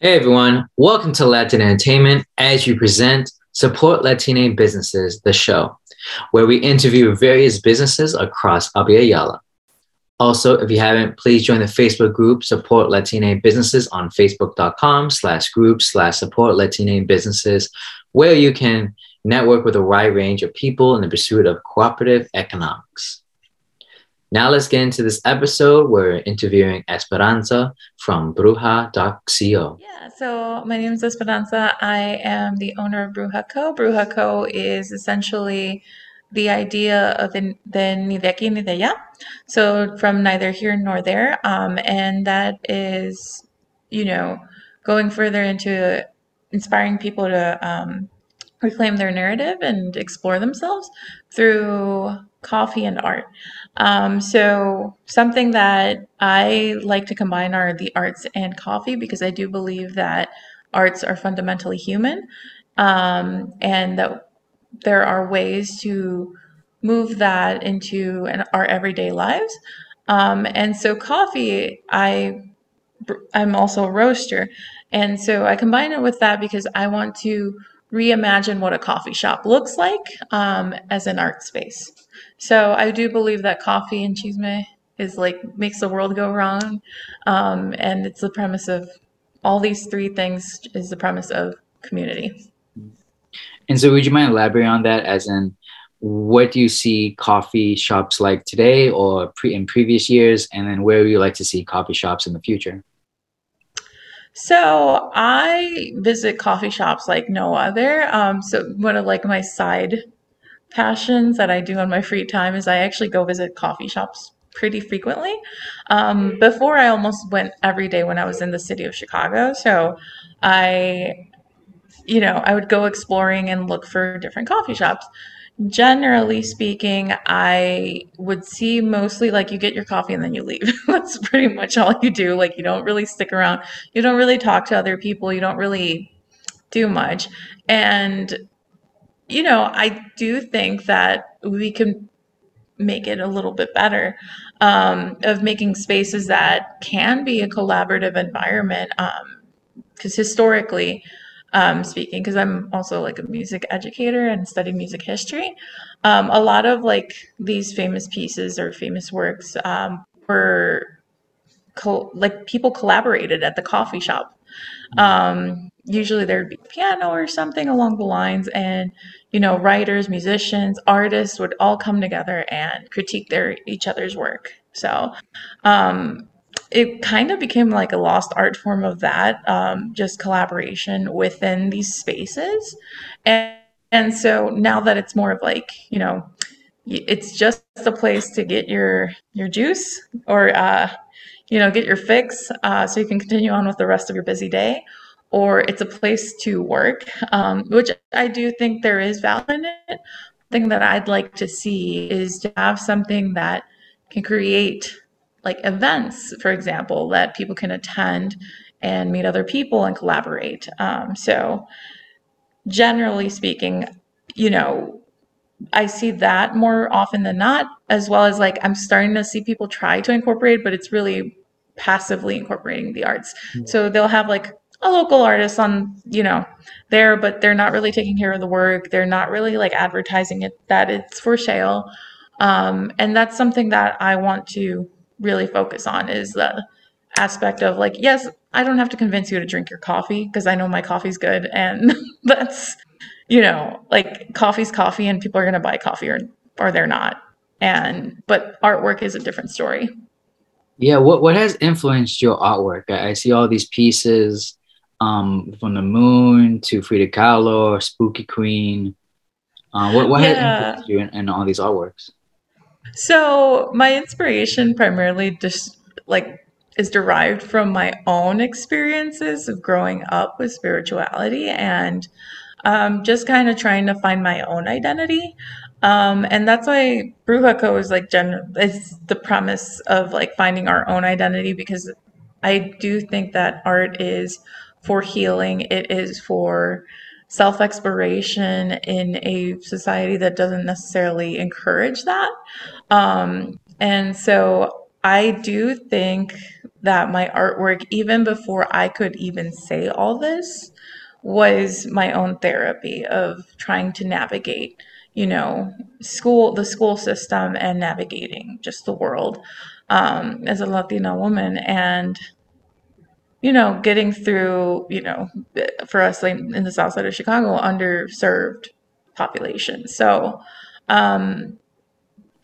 Hey everyone, welcome to Latin Entertainment as you present Support Latina Businesses, the show, where we interview various businesses across Abya Yala. Also, if you haven't, please join the Facebook group Support Latina Businesses on facebook.com slash group slash support Latina businesses, where you can network with a wide range of people in the pursuit of cooperative economics. Now let's get into this episode. We're interviewing Esperanza from Brewja.co. Yeah, so my name is Esperanza. I am the owner of Brewja Co. Brewja Co. is essentially the idea of the, the ni de aquí ni de allá. So from neither here nor there. Um, and that is, you know, going further into inspiring people to um, reclaim their narrative and explore themselves through coffee and art. Um, so something that I like to combine are the arts and coffee because I do believe that arts are fundamentally human um, and that there are ways to move that into an, our everyday lives. Um, and so coffee, I I'm also a roaster, and so I combine it with that because I want to reimagine what a coffee shop looks like um, as an art space. So I do believe that coffee and chisme is like makes the world go round, um, and it's the premise of all these three things is the premise of community. And so, would you mind elaborating on that? As in, what do you see coffee shops like today, or pre- in previous years, and then where would you like to see coffee shops in the future? So I visit coffee shops like no other. Um, so one of like my side passions that I do on my free time is I actually go visit coffee shops pretty frequently. Um, before I almost went every day when I was in the city of Chicago. So I, you know, I would go exploring and look for different coffee shops. Generally speaking, I would see mostly like you get your coffee and then you leave. That's pretty much all you do. Like you don't really stick around. You don't really talk to other people. You don't really do much. And you know, I do think that we can make it a little bit better um, of making spaces that can be a collaborative environment. Because um, historically, um, speaking, because I'm also like a music educator and study music history, um, a lot of like these famous pieces or famous works um, were like people collaborated at the coffee shop. Um, usually there'd be piano or something along the lines, and you know, writers, musicians, artists would all come together and critique their each other's work. So um, it kind of became like a lost art form of that, um, just collaboration within these spaces. And, and so now that it's more of like, you know, it's just a place to get your your juice or uh, you know get your fix uh, so you can continue on with the rest of your busy day or it's a place to work, um, which I do think there is value in it. Thing that I'd like to see is to have something that can create like events, for example, that people can attend and meet other people and collaborate. Um, so, generally speaking, you know, I see that more often than not, as well as like I'm starting to see people try to incorporate, but it's really passively incorporating the arts. Mm-hmm. So they'll have like a local artist on you know there but they're not really taking care of the work they're not really like advertising it that it's for sale um, and that's something that i want to really focus on is the aspect of like yes i don't have to convince you to drink your coffee because i know my coffee's good and that's you know like coffee's coffee and people are going to buy coffee or or they're not and but artwork is a different story yeah what what has influenced your artwork i, I see all these pieces um, from the moon to Frida Kahlo, Spooky Queen. Uh, what what yeah. has influenced you in, in all these artworks? So my inspiration primarily just like is derived from my own experiences of growing up with spirituality and um, just kind of trying to find my own identity. Um, and that's why Brewjaco is like gen- is the premise of like finding our own identity because I do think that art is for healing, it is for self exploration in a society that doesn't necessarily encourage that. Um, and so I do think that my artwork, even before I could even say all this, was my own therapy of trying to navigate, you know, school, the school system, and navigating just the world um, as a Latina woman. And you know, getting through, you know, for us like in the south side of Chicago, underserved population. So, um,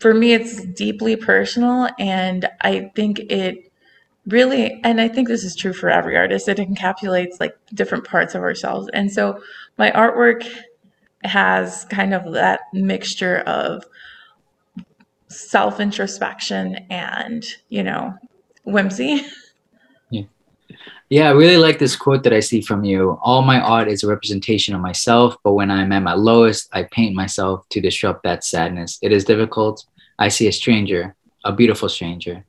for me, it's deeply personal, and I think it really, and I think this is true for every artist, it encapsulates like different parts of ourselves. And so, my artwork has kind of that mixture of self introspection and, you know, whimsy. Yeah. Yeah, I really like this quote that I see from you. All my art is a representation of myself, but when I'm at my lowest, I paint myself to disrupt that sadness. It is difficult. I see a stranger, a beautiful stranger.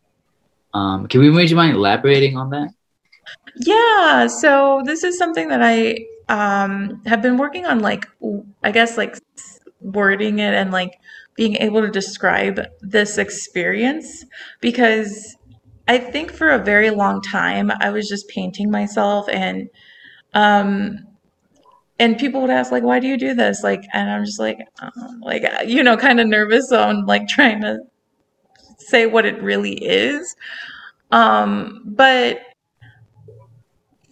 Um, can we, would you mind elaborating on that? Yeah, so this is something that I um, have been working on, like, I guess, like wording it and like being able to describe this experience because I think for a very long time I was just painting myself and um and people would ask like why do you do this? Like and I'm just like um, like uh, you know kind of nervous so I'm like trying to say what it really is. Um but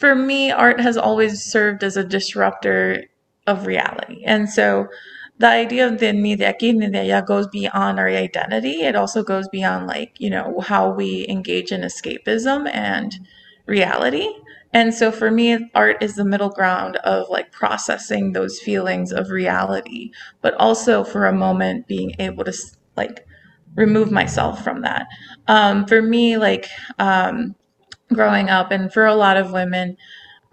for me, art has always served as a disruptor of reality. And so the idea of the ni de aquí ni de allá goes beyond our identity. It also goes beyond like, you know, how we engage in escapism and reality. And so for me, art is the middle ground of like processing those feelings of reality, but also for a moment being able to like remove myself from that. Um, for me, like um, growing up, and for a lot of women,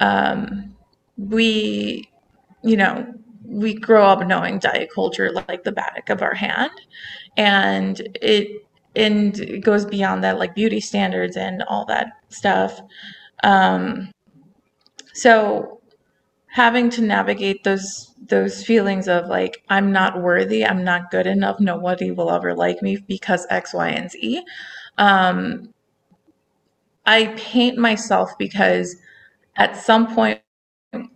um, we, you know, we grow up knowing diet culture like the back of our hand, and it and it goes beyond that, like beauty standards and all that stuff. Um, so having to navigate those those feelings of like I'm not worthy, I'm not good enough, nobody will ever like me because X, Y, and Z. Um, I paint myself because at some point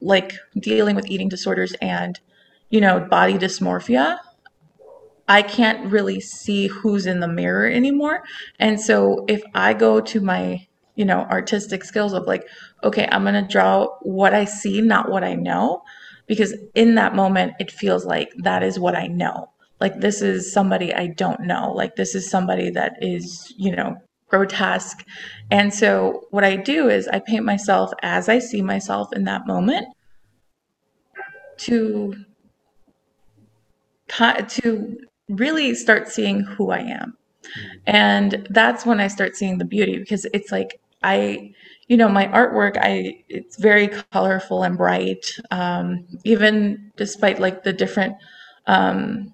like dealing with eating disorders and you know body dysmorphia i can't really see who's in the mirror anymore. And so if i go to my you know artistic skills of like okay i'm going to draw what i see not what i know because in that moment it feels like that is what i know. Like this is somebody i don't know. Like this is somebody that is you know grotesque and so what i do is i paint myself as i see myself in that moment to to really start seeing who I am. And that's when I start seeing the beauty because it's like I, you know, my artwork, I it's very colorful and bright, um, even despite like the different um,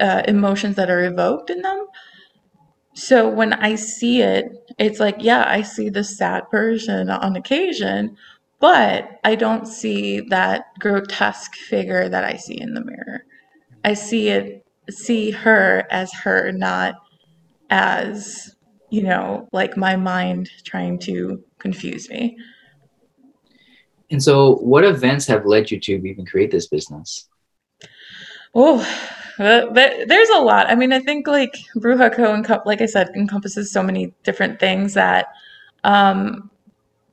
uh, emotions that are evoked in them. So when I see it, it's like, yeah, I see the sad version on occasion, but I don't see that grotesque figure that I see in the mirror. I see it see her as her, not as, you know, like my mind trying to confuse me. And so, what events have led you to even create this business? Oh, there's a lot. I mean, I think like Brewja Co. like I said, encompasses so many different things that, um,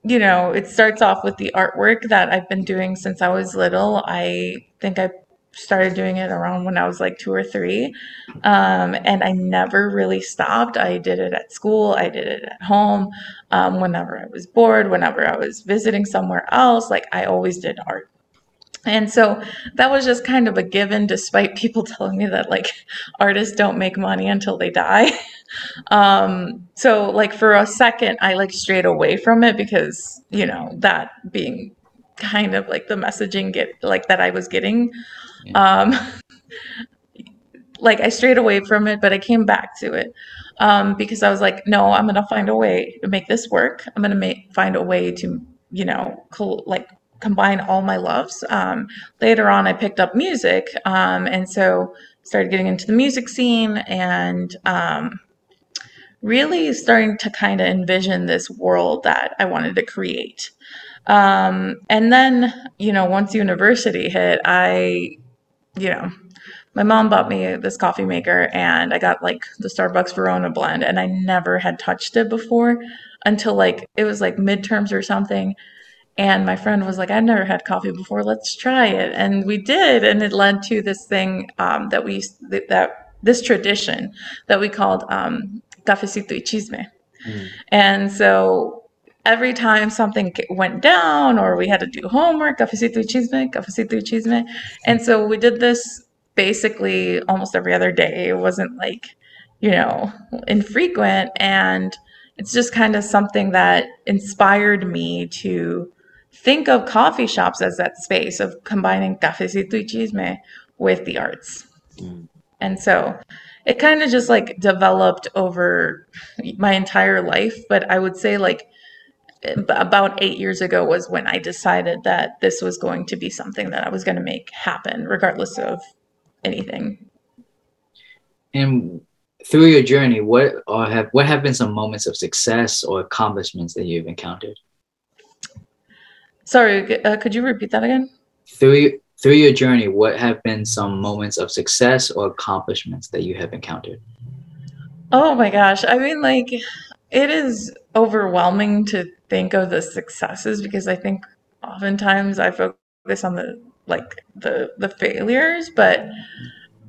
you know, it starts off with the artwork that I've been doing since I was little. I think I started doing it around when I was like two or three. Um, and I never really stopped. I did it at school, I did it at home. Um, whenever I was bored, whenever I was visiting somewhere else, like I always did art. And so that was just kind of a given, despite people telling me that like artists don't make money until they die. um, so like for a second, I like strayed away from it because, you know, that being kind of like the messaging get like that I was getting um, like I strayed away from it, but I came back to it um, because I was like, no, I'm gonna find a way to make this work. I'm gonna make find a way to, you know, col- like combine all my loves. Um, later on, I picked up music, um, and so started getting into the music scene and um, really starting to kind of envision this world that I wanted to create. Um, and then, you know, once university hit, I, you know, my mom bought me this coffee maker and I got like the Starbucks Verona blend and I never had touched it before until like it was like midterms or something. And my friend was like, I've never had coffee before. Let's try it. And we did. And it led to this thing um, that we, that this tradition that we called um, cafecito y chisme. Mm. And so every time something went down or we had to do homework, cafecito y chisme, cafecito y chisme. And so we did this basically almost every other day. It wasn't like, you know, infrequent. And it's just kind of something that inspired me to think of coffee shops as that space of combining cafecito y chisme with the arts. Mm. And so it kind of just like developed over my entire life. But I would say like about eight years ago was when I decided that this was going to be something that I was going to make happen, regardless of anything. And through your journey, what or have what have been some moments of success or accomplishments that you've encountered? Sorry, uh, could you repeat that again? Through through your journey, what have been some moments of success or accomplishments that you have encountered? Oh my gosh. I mean, like, it is overwhelming to think of the successes because I think oftentimes I focus on the like the the failures, but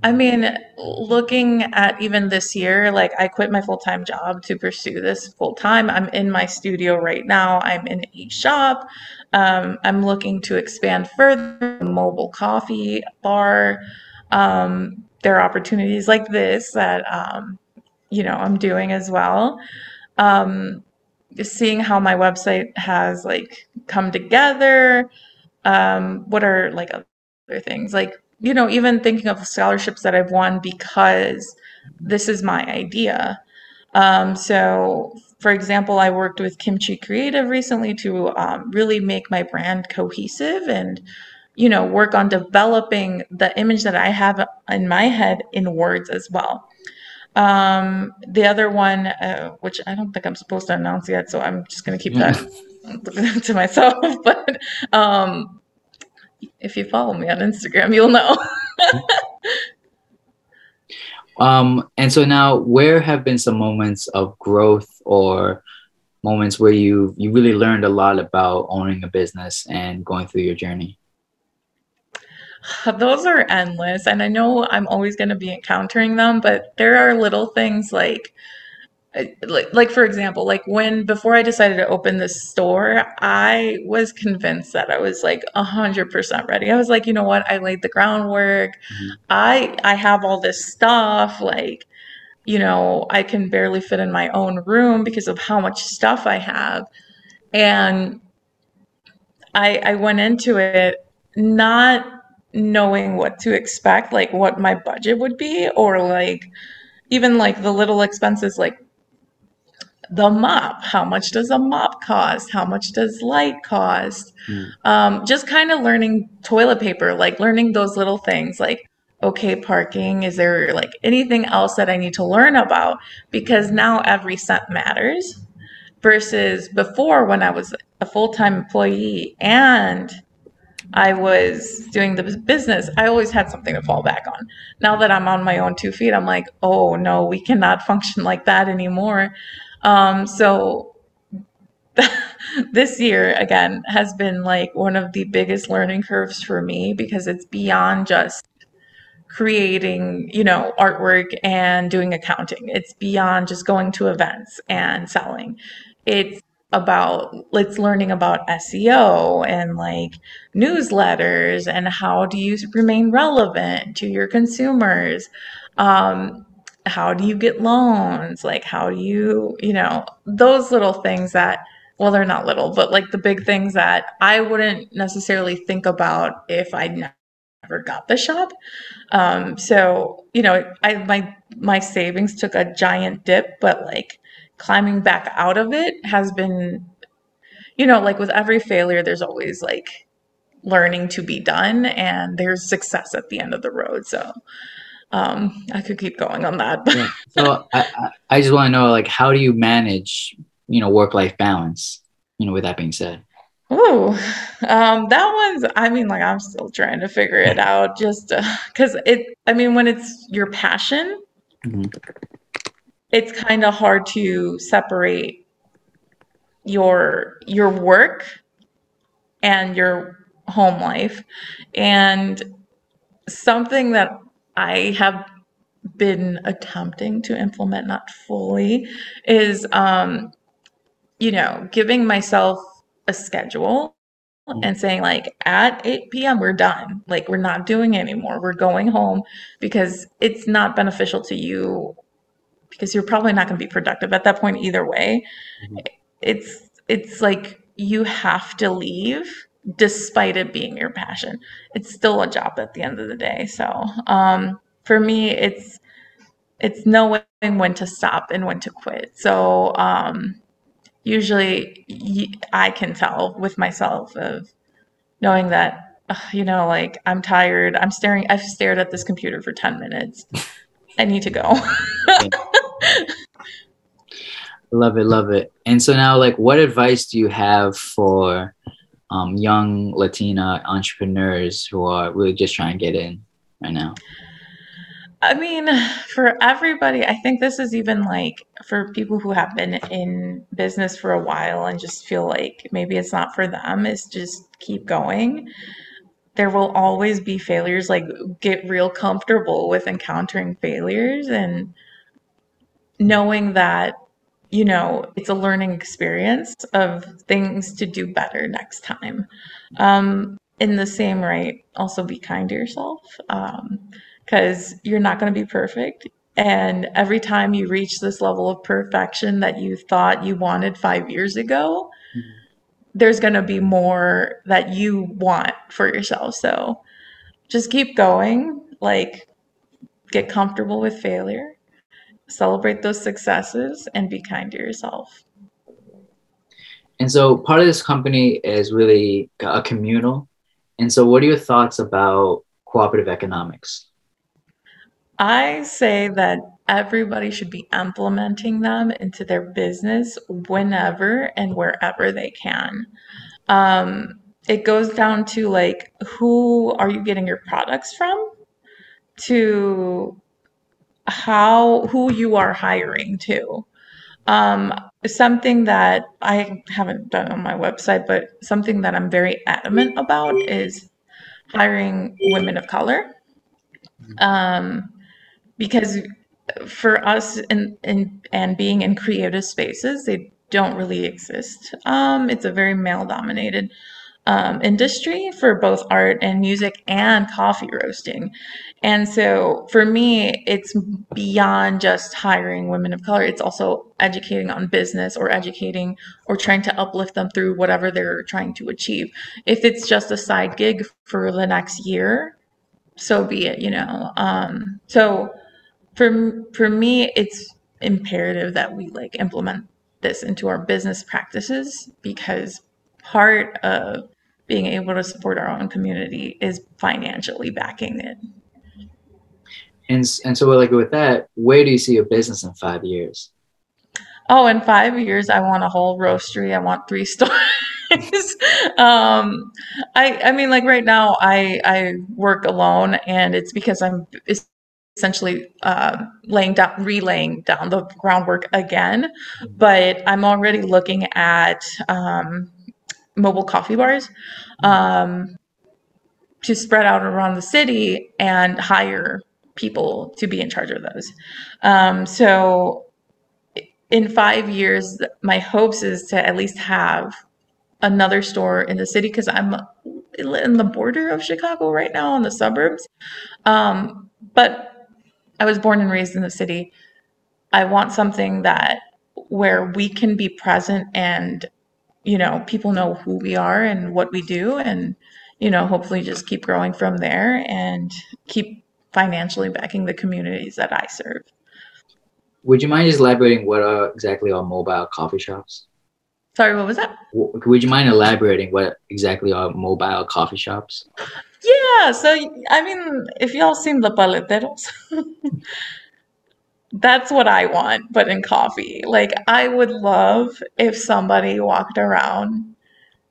I mean, looking at even this year, like I quit my full time job to pursue this full time. I'm in my studio right now. I'm in a shop. Um, I'm looking to expand further. Mobile coffee bar. Um, there are opportunities like this that um, you know I'm doing as well. Um, seeing how my website has like come together. Um, what are like other things like you know, even thinking of scholarships that I've won because this is my idea. Um, so, for example, I worked with Kimchi Creative recently to um, really make my brand cohesive and, you know, work on developing the image that I have in my head in words as well. Um, the other one, uh, which I don't think I'm supposed to announce yet, so I'm just going to keep that to myself. But um, if you follow me on Instagram, you'll know. um, and so now, where have been some moments of growth or moments where you you really learned a lot about owning a business and going through your journey? Those are endless, and I know I'm always going to be encountering them, but there are little things like like like for example like when before i decided to open this store i was convinced that i was like 100% ready. I was like you know what? I laid the groundwork. Mm-hmm. i i have all this stuff like you know i can barely fit in my own room because of how much stuff i have. And i i went into it not knowing what to expect like what my budget would be or like even like the little expenses like the mop. How much does a mop cost? How much does light cost? Mm. um, just kind of learning toilet paper like learning those little things like okay parking is there like anything else that i need to learn about? Because now every cent matters versus before when i was a full-time employee and I was doing the business, I always had something to fall back on. Now that I'm on my own two feet, I'm like, oh no, we cannot function like that anymore. Um, so this year again has been like one of the biggest learning curves for me because it's beyond just creating, you know, artwork and doing accounting. It's beyond just going to events and selling. It's about let's learning about SEO and like newsletters and how do you remain relevant to your consumers. Um, how do you get loans? Like, how do you, you know, those little things that, well, they're not little, but like the big things that I wouldn't necessarily think about if I never got the shop. Um, so, you know, I, my, my savings took a giant dip, but like climbing back out of it has been, you know, like with every failure, there's always like learning to be done and there's success at the end of the road. So, um, I could keep going on that. yeah. So I, I just want to know, like, how do you manage, you know, work life balance? You know, with that being said. Ooh, um, that one's, I mean, like, I'm still trying to figure it out just because uh, it, I mean, when it's your passion, mm-hmm. It's kind of hard to separate your your work and your home life. And something that i have been attempting to implement not fully is um you know giving myself a schedule mm-hmm. and saying like at 8 p.m we're done. Like we're not doing anymore. We're going home because it's not beneficial to you because you're probably not going to be productive at that point either way. Mm-hmm. it's it's like you have to leave despite it being your passion. It's still a job at the end of the day so um, for me it's it's knowing when to stop and when to quit. So um, usually I can tell with myself of knowing that you know like I'm tired I'm staring I've stared at this computer for 10 minutes. I need to go love it love it and so now like what advice do you have for um, young Latina entrepreneurs who are really just trying to get in right now I mean, for everybody, I think this is even like for people who have been in business for a while and just feel like maybe it's not for them, is just keep going. There will always be failures. Like, get real comfortable with encountering failures and knowing that, you know, it's a learning experience of things to do better next time. Um, in the same right, also be kind to yourself. Um, because you're not going to be perfect. And every time you reach this level of perfection that you thought you wanted five years ago, mm-hmm. there's going to be more that you want for yourself. So just keep going. Like, get comfortable with failure, celebrate those successes, and be kind to yourself. And so part of this company is really a communal. And so, what are your thoughts about cooperative economics? I say that everybody should be implementing them into their business whenever and wherever they can. Um, it goes down to like who are you getting your products from to how who you are hiring to. Um, something that i haven't done on my website but something that i'm very adamant about is hiring women of color. Um, because for us in, in and being in creative spaces they don't really exist. Um, it's a very male dominated um, industry for both art and music and coffee roasting. And so for me it's beyond just hiring women of color. It's also educating on business or educating or trying to uplift them through whatever they're trying to achieve. If it's just a side gig for the next year so be it you know. Um, so for for me it's imperative that we like implement this into our business practices because part of being able to support our own community is financially backing it. And and so like with that where do you see your business in five years? Oh in five years i want a whole roastery. I want three stores um i i mean like right now i i work alone and it's because i'm essentially uh, laying down, relaying down the groundwork again. But I'm already looking at um, mobile coffee bars um, to spread out around the city and hire people to be in charge of those. Um, so in five years, my hopes is to at least have another store in the city because I'm in the border of Chicago right now in the suburbs. Um, but I was born and raised in the city. I want something that where we can be present and you know people know who we are and what we do and you know hopefully just keep growing from there and keep financially backing the communities that I serve. Would you mind just elaborating what are exactly are mobile coffee shops? Sorry, what was that? Would you mind elaborating what exactly are mobile coffee shops? Yeah, so I mean, if y'all seen the paleteros, that's what I want, but in coffee. Like, I would love if somebody walked around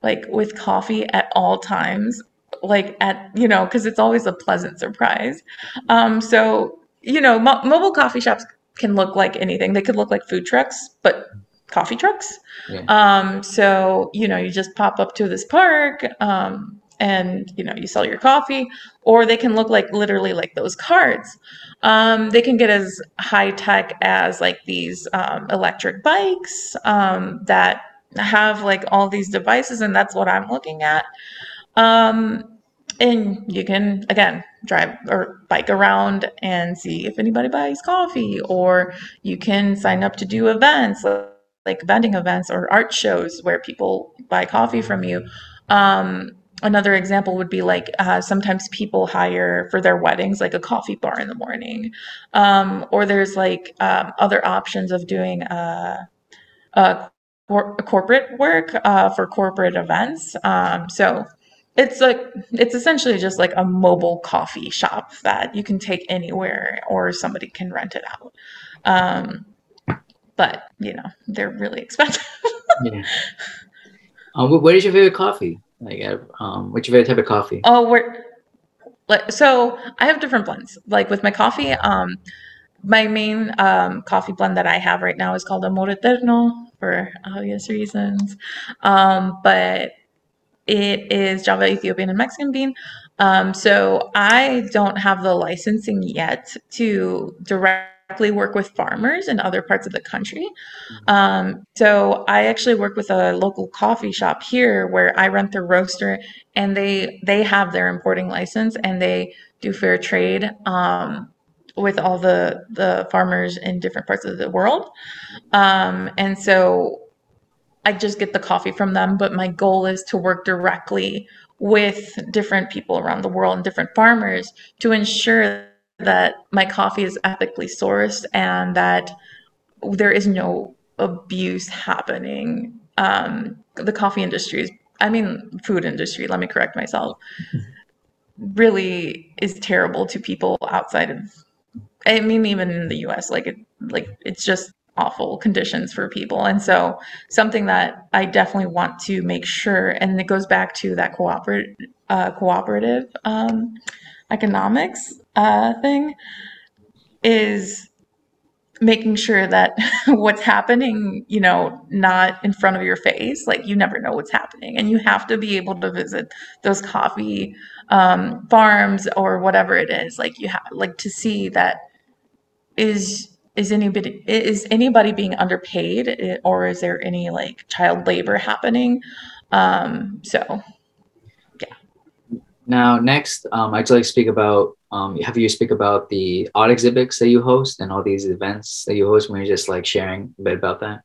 like with coffee at all times, like at, you know, because it's always a pleasant surprise. Um, so, you know, mo- mobile coffee shops can look like anything. They could look like food trucks, but coffee trucks. Yeah. Um, so, you know, you just pop up to this park. Um, and you know you sell your coffee or they can look like literally like those cards. Um, they can get as high tech as like these um, electric bikes um, that have like all these devices and that's what i'm looking at. Um, and you can again drive or bike around and see if anybody buys coffee or you can sign up to do events like vending events or art shows where people buy coffee from you. Um, another example would be like uh, sometimes people hire for their weddings like a coffee bar in the morning um, or there's like um, other options of doing uh, uh, cor- corporate work uh, for corporate events um, so it's like it's essentially just like a mobile coffee shop that you can take anywhere or somebody can rent it out um, but you know they're really expensive yeah. Um, what is your favorite coffee? Like, um, what's your favorite type of coffee? Oh, we're like so. I have different blends. Like with my coffee, um, my main um, coffee blend that I have right now is called Amor Eterno for obvious reasons. Um, but it is Java, Ethiopian, and Mexican bean. Um, so I don't have the licensing yet to direct directly work with farmers in other parts of the country. Um, so I actually work with a local coffee shop here where I rent their roaster, and they they have their importing license and they do fair trade um, with all the the farmers in different parts of the world. Um, and so I just get the coffee from them, but my goal is to work directly with different people around the world and different farmers to ensure that my coffee is ethically sourced and that there is no abuse happening. Um, the coffee industry is, I mean, food industry, let me correct myself, really is terrible to people outside of, I mean, even in the US, like it, like it's just awful conditions for people. And so something that I definitely want to make sure, and it goes back to that cooperative, uh, cooperative, um, economics uh, thing is making sure that what's happening, you know, not in front of your face, like you never know what's happening. And you have to be able to visit those coffee um, farms or whatever it is. Like you have like to see that is is anybody is anybody being underpaid eh, or is there any like child labor happening? Um, so yeah. now, next, um, I'd like to speak about um, have you speak about the art exhibits that you host and all these events that you host when you're just like sharing a bit about that.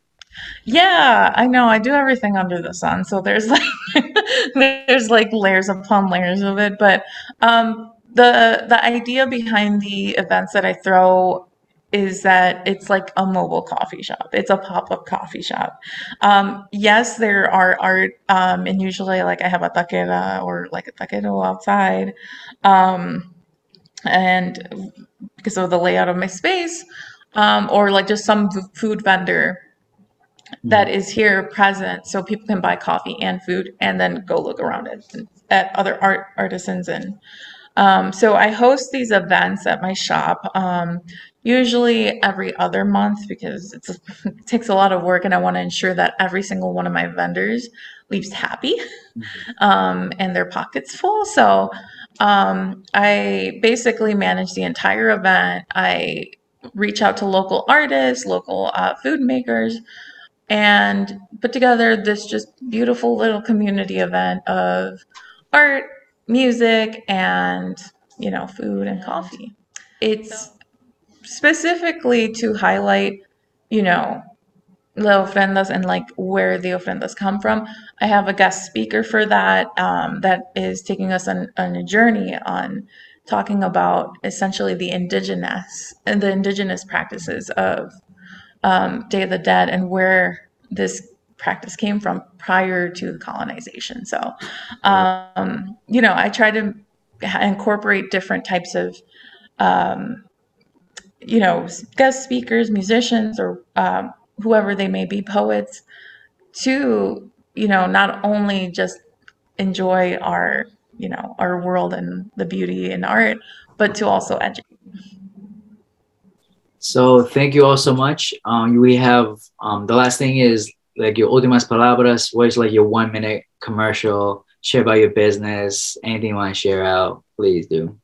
Yeah, I know. I do everything under the sun, so there's like there's like layers upon layers of it. But um, the the idea behind the events that I throw is that it's like a mobile coffee shop. It's a pop up coffee shop. Um, yes, there are art, um, and usually, like I have a taquera or like a taquero outside, um, and because of the layout of my space, um, or like just some food vendor that mm-hmm. here present, so people can buy coffee and food, and then go look around it at other art artisans and um, so I host these events at my shop, um, usually every other month because it takes a lot of work, and I want to ensure that every single one of my vendors leaves happy mm-hmm. um, and their pockets full. So um, I basically manage the entire event. I reach out to local artists, local uh, food makers, and put together this just beautiful little community event of art music and you know food and coffee it's specifically to highlight you know the ofrendas and like where the ofrendas come from i have a guest speaker for that um, that is taking us on, on a journey on talking about essentially the indigenous and the indigenous practices of um, day of the dead and where this practice came from prior to the colonization. So, um, you know, I try to incorporate different types of um, you know guest speakers musicians or um, whoever they may be poets to you know not only just enjoy our you know our world and the beauty in art but to also educate. So thank you all so much. Um, we have um, the last thing is like your últimas palabras. What is like your one minute commercial? Share about your business. Anything you want to share out please do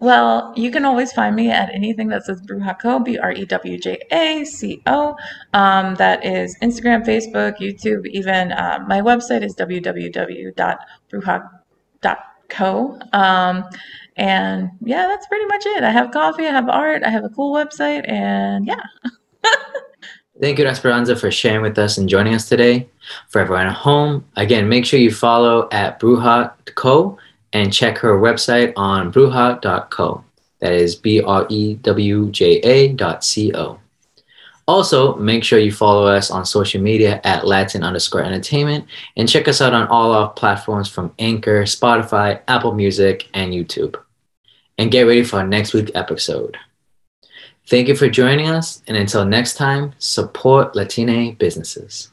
well, you can always find me at anything that says Brewjaco, B R E W J A C O. Um, that is Instagram, Facebook, YouTube, even uh, my website is www.brewjaco. Um, and yeah, that's pretty much it. I have coffee, I have art, I have a cool website, and yeah. Thank you, Esperanza, for sharing with us and joining us today. For everyone at home, again, make sure you follow at Brewjaco and check her website on brewja.co. That is B R E W J A dot C O. Also, make sure you follow us on social media at Latin underscore entertainment and check us out on all our platforms from Anchor, Spotify, Apple Music, and YouTube. And get ready for our next week episode. Thank you for joining us, and until next time, support Latina businesses.